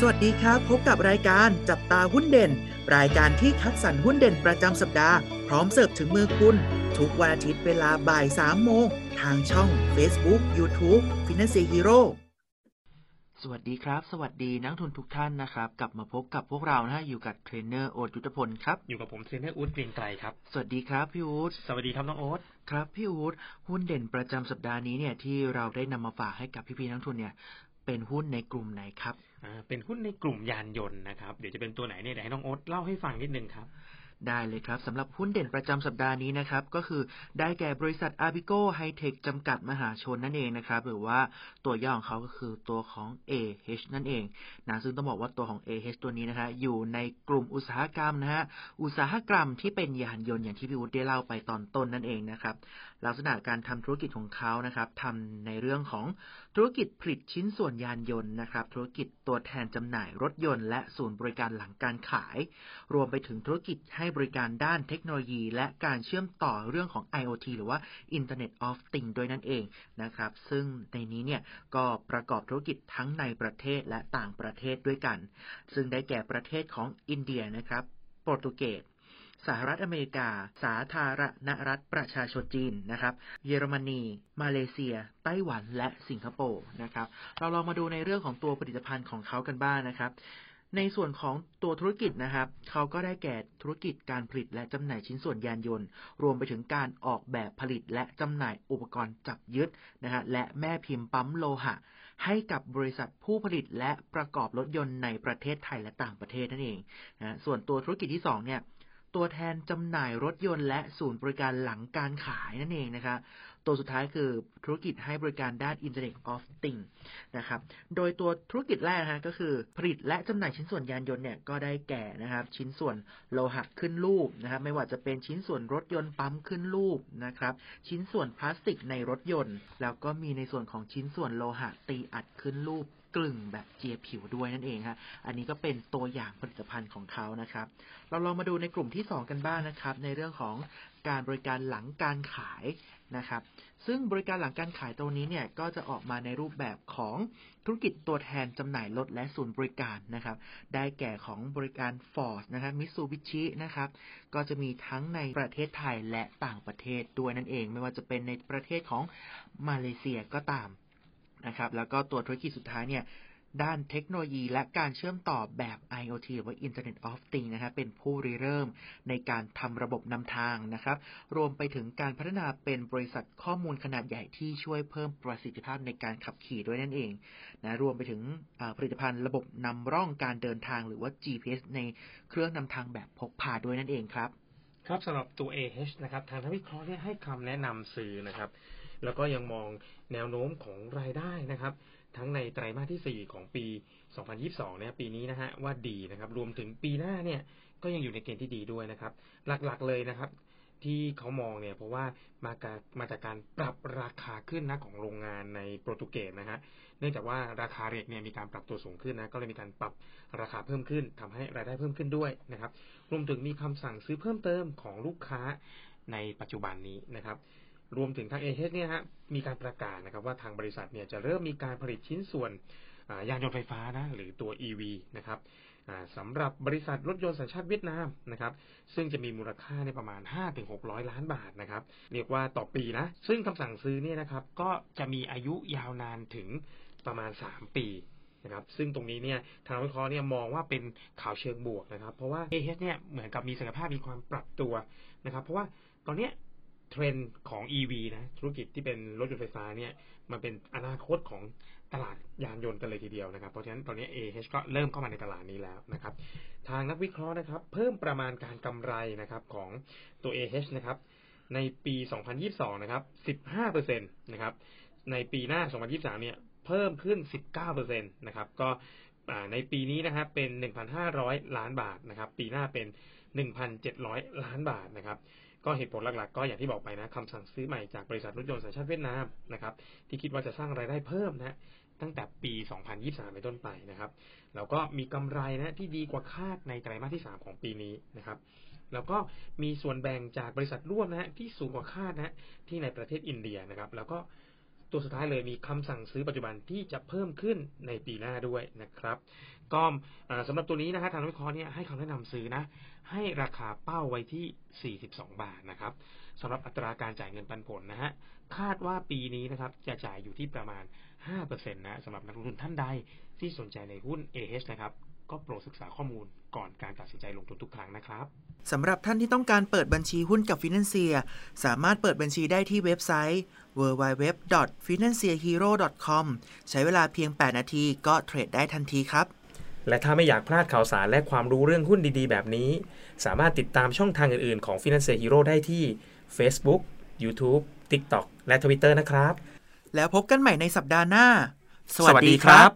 สวัสดีครับ พบกับรายการจับตาหุ้นเด่น รายการที่คัดสรรหุ้นเด่นประจำสัปดาห์ พร้อมเสิร์ฟถึงมือคุณ ทุกวันอาทิตย์เวลาบ่าย3โมง ทางช่อง Facebook YouTube Finance Hero สวัสดีครับ สวัสดีนักลงทุนทุกท่านนะครับ กลับมาพบกับพวกเรานะฮะอยู่กับเทรนเนอร์โอ๊ตยุทธพลครับ อยู่กับผมเทรนเนอร์อู๊ดเกรียงไกรครับ สวัสดีครับพี่อู๊ดสวัสดีครับน้องโอ๊ตครับพี่อู๊ดหุ้นเด่นประจำสัปดาห์นี้เนี่ยที่เราได้นำมาฝากให้กับพี่ๆนักลงทุนเนี่ย เป็นหุ้นในกลุ่มไหนครับ อ่า เป็นหุ้นในกลุ่มยานยนต์นะครับ เดี๋ยวจะเป็นตัวไหนเนี่ยเดี๋ยวให้น้องโอ๊ตเล่าให้ฟังนิดนึงครับ ได้เลยครับสำหรับหุ้นเด่นประจำสัปดาห์นี้นะครับ ก็คือได้แก่บริษัท a r b i c o High-Tech จำกัดมหาชนนั่นเองนะครับ หรือว่าตัวย่อของเขาก็คือตัวของ AH นั่นเองนะซึ่งต้องบอกว่าตัวของ AH ตัวนี้นะฮะอยู่ในกลุ่มอุตสาหกรรมนะฮะอุตสาหกรรมที่เป็นยานยนต์อย่างที่พี่วุฒิได้เล่าไปตอนต้นนั่นเองนะครับลักษณะการทำธุรกิจของเขานะครับทำในเรื่องของธุรกิจผลิตชิ้นส่วนยานยนต์นะครับ ธุรกิจตัวแทนจำหน่ายรถยนต์และศูนย์บริการหลังการขาย รวมไปถึงธุรกิจให้บริการด้านเทคโนโลยี และการเชื่อมต่อเรื่องของ IoT หรือว่า Internet of Things ด้วยนั่นเองนะครับ ซึ่งในนี้เนี่ยก็ประกอบธุรกิจทั้งในประเทศและต่างประเทศด้วยกัน ซึ่งได้แก่ประเทศของอินเดียนะครับ โปรตุเกสสหรัฐอเมริกา สาธารณรัฐประชาชนจีนนะครับ เยอรมนี มาเลเซีย ไต้หวัน และสิงคโปร์นะครับ เราลองมาดูในเรื่องของตัวผลิตภัณฑ์ของเขากันบ้างนะครับ ในส่วนของตัวธุรกิจนะครับเขาก็ได้แก่ธุรกิจการผลิตและจำหน่ายชิ้นส่วนยานยนต์ รวมไปถึงการออกแบบผลิตและจำหน่ายอุปกรณ์จับยึดนะฮะและแม่พิมพ์ปั๊มโลหะ ให้กับบริษัทผู้ผลิตและประกอบรถยนต์ในประเทศไทยและต่างประเทศนั่นเองนะส่วนตัวธุรกิจที่สองเนี่ย ตัวแทนจำหน่ายรถยนต์และศูนย์บริการหลังการขายนั่นเองนะคะตัวสุดท้ายคือธุรกิจให้บริการด้าน Internet of Things นะครับ โดยตัวธุรกิจแรกนะฮะก็คือผลิตและจำหน่ายชิ้นส่วนยานยนต์เนี่ยก็ได้แก่นะครับ ชิ้นส่วนโลหะขึ้นรูปนะครับไม่ว่าจะเป็นชิ้นส่วนรถยนต์ปั๊มขึ้นรูปนะครับ ชิ้นส่วนพลาสติกในรถยนต์ แล้วก็มีในส่วนของชิ้นส่วนโลหะตีอัดขึ้นรูป กลึงแบบเจียผิวด้วยนั่นเองฮะ อันนี้ก็เป็นตัวอย่างผลิตภัณฑ์ของเขานะครับ เราลองมาดูในกลุ่มที่ 2 กันบ้างนะครับ ในเรื่องของการบริการหลังการขายนะครับ ซึ่งบริการหลังการขายตัวนี้เนี่ยก็จะออกมาในรูปแบบของธุรกิจตัวแทนจำหน่ายรถและศูนย์บริการนะครับ ได้แก่ของบริการ Ford นะครับ Mitsubishi นะครับ ก็จะมีทั้งในประเทศไทยและต่างประเทศด้วยนั่นเอง ไม่ว่าจะเป็นในประเทศของมาเลเซียก็ตาม นะครับ แล้วก็ตัวธุรกิจสุดท้ายเนี่ยด้านเทคโนโลยีและการเชื่อมต่อแบบ IoT หรือว่า Internet of Things นะครับเป็นผู้ริเริ่มในการทำระบบนำทางนะครับ รวมไปถึงการพัฒนาเป็นบริษัทข้อมูลขนาดใหญ่ที่ช่วยเพิ่มประสิทธิภาพในการขับขี่ด้วยนั่นเองนะรวมไปถึงผลิตภัณฑ์ระบบนำร่องการเดินทางหรือว่า GPS ในเครื่องนำทางแบบพกพาด้วยนั่นเองครับ ครับสำหรับตัว AH นะครับทางนักวิเคราะห์เนี่ยให้คำแนะนำสื่อนะครับ แล้วก็ยังมองแนวโน้มของรายได้นะครับ ทั้งในไตรมาสที่ 4 ของปี 2022เนี่ยปีนี้นะฮะว่าดีนะครับ รวมถึงปีหน้าเนี่ยก็ยังอยู่ในเกณฑ์ที่ดีด้วยนะครับ หลักๆเลยนะครับที่เขามองเนี่ยเพราะว่ามาจากมาจากการปรับราคาขึ้นนะของโรงงานในโปรตุเกสนะฮะเนื่องจากว่าราคาเหล็กเนี่ยมีการปรับตัวสูงขึ้นนะก็เลยมีการปรับราคาเพิ่มขึ้นทำให้รายได้เพิ่มขึ้นด้วยนะครับ รวมถึงมีคำสั่งซื้อเพิ่มเติมของลูกค้าในปัจจุบันนี้นะครับ รวมถึงทางเอเเนี่ยฮะมีการประกาศนะครับว่าทางบริษัทเนี่ยจะเริ่มมีการผลิตชิ้นส่วนยานยนต์ไฟฟ้านะหรือตัว EV นะครับสำหรับบริษัทรถยนต์สัญชาติเวียดนามนะครับซึ่งจะมีมูลค่าในประมาณ 5-600 ล้านบาทนะครับเรียกว่าต่อปีนะซึ่งคำสั่งซื้อเนี่ยนะครับก็จะมีอายุยาวนานถึงประมาณ 3 ปีนะครับซึ่งตรงนี้เนี่ยทางวิเคราะห์เนี่ยมองว่าเป็นข่าวเชิงบวกนะครับ เพราะว่า AH เนี่ยเหมือนกับมีศักยภาพมีความปรับตัวนะครับ เพราะว่าตอนเนี้ย ทรนด์ของ EV นะธุรกิจที่เป็นรถยนต์ไฟฟ้าเนี่ยมันเป็นอนาคตของตลาดยานยนต์กันเลยทีเดียวนะครับ เพราะฉะนั้นตอนนี้ AH ก็เริ่มเข้ามาในตลาดนี้แล้วนะครับ ทางนักวิเคราะห์นะครับ เพิ่มประมาณการกำไรนะครับของตัว AH นะครับ ในปี 2022 นะครับ 15%นะครับ ในปีหน้า 2023 เนี่ยเพิ่มขึ้น 19%นะครับ ก็ในปีนี้นะครับเป็น 1,500 ล้านบาทนะครับ ปีหน้าเป็น 1,700 ล้านบาทนะครับ ก็เหตุผลหลักๆ ก็อย่างที่บอกไปนะคำสั่งซื้อใหม่จากบริษัทรถยนต์สัญชาติเวียดนามนะครับ ที่คิดว่าจะสร้างรายได้เพิ่มนะตั้งแต่ปี 2023 เป็นต้นไปนะครับ แล้วก็มีกำไรนะที่ดีกว่าคาดในไตรมาสที่ 3 ของปีนี้นะครับ แล้วก็มีส่วนแบ่งจากบริษัทร่วมนะฮะที่สูงกว่าคาดนะฮะที่ในประเทศอินเดียนะครับ แล้วก็ ตัวสุดท้ายเลยมีคำสั่งซื้อปัจจุบันที่จะเพิ่มขึ้นในปีหน้าด้วยนะครับก็สำหรับตัวนี้นะฮะทางนักวิเคราะห์เนี่ยให้คำแนะนำซื้อนะ ให้ราคาเป้าไว้ที่ 42 บาทนะครับสำหรับอัตราการจ่ายเงินปันผลนะฮะคาดว่าปีนี้นะครับจะจ่ายอยู่ที่ประมาณ 5%นะสำหรับนักลงทุนท่านใดที่สนใจในหุ้น AH นะครับก็โปรดศึกษาข้อมูล ก่อนการตัดสินใจลงทุนทุกครั้งนะครับสำหรับท่านที่ต้องการเปิดบัญชีหุ้นกับฟินแลนเซียสามารถเปิดบัญชีได้ที่เว็บไซต์ www.financehero.com ใช้เวลาเพียง 8 นาทีก็เทรดได้ทันทีครับ และถ้าไม่อยากพลาดข่าวสารและความรู้เรื่องหุ้นดีๆ แบบนี้ สามารถติดตามช่องทางอื่นๆ ของ Finance Hero ได้ที่ Facebook YouTube TikTok และ Twitter นะครับ แล้วพบกันใหม่ในสัปดาห์หน้า สวัสดีครับ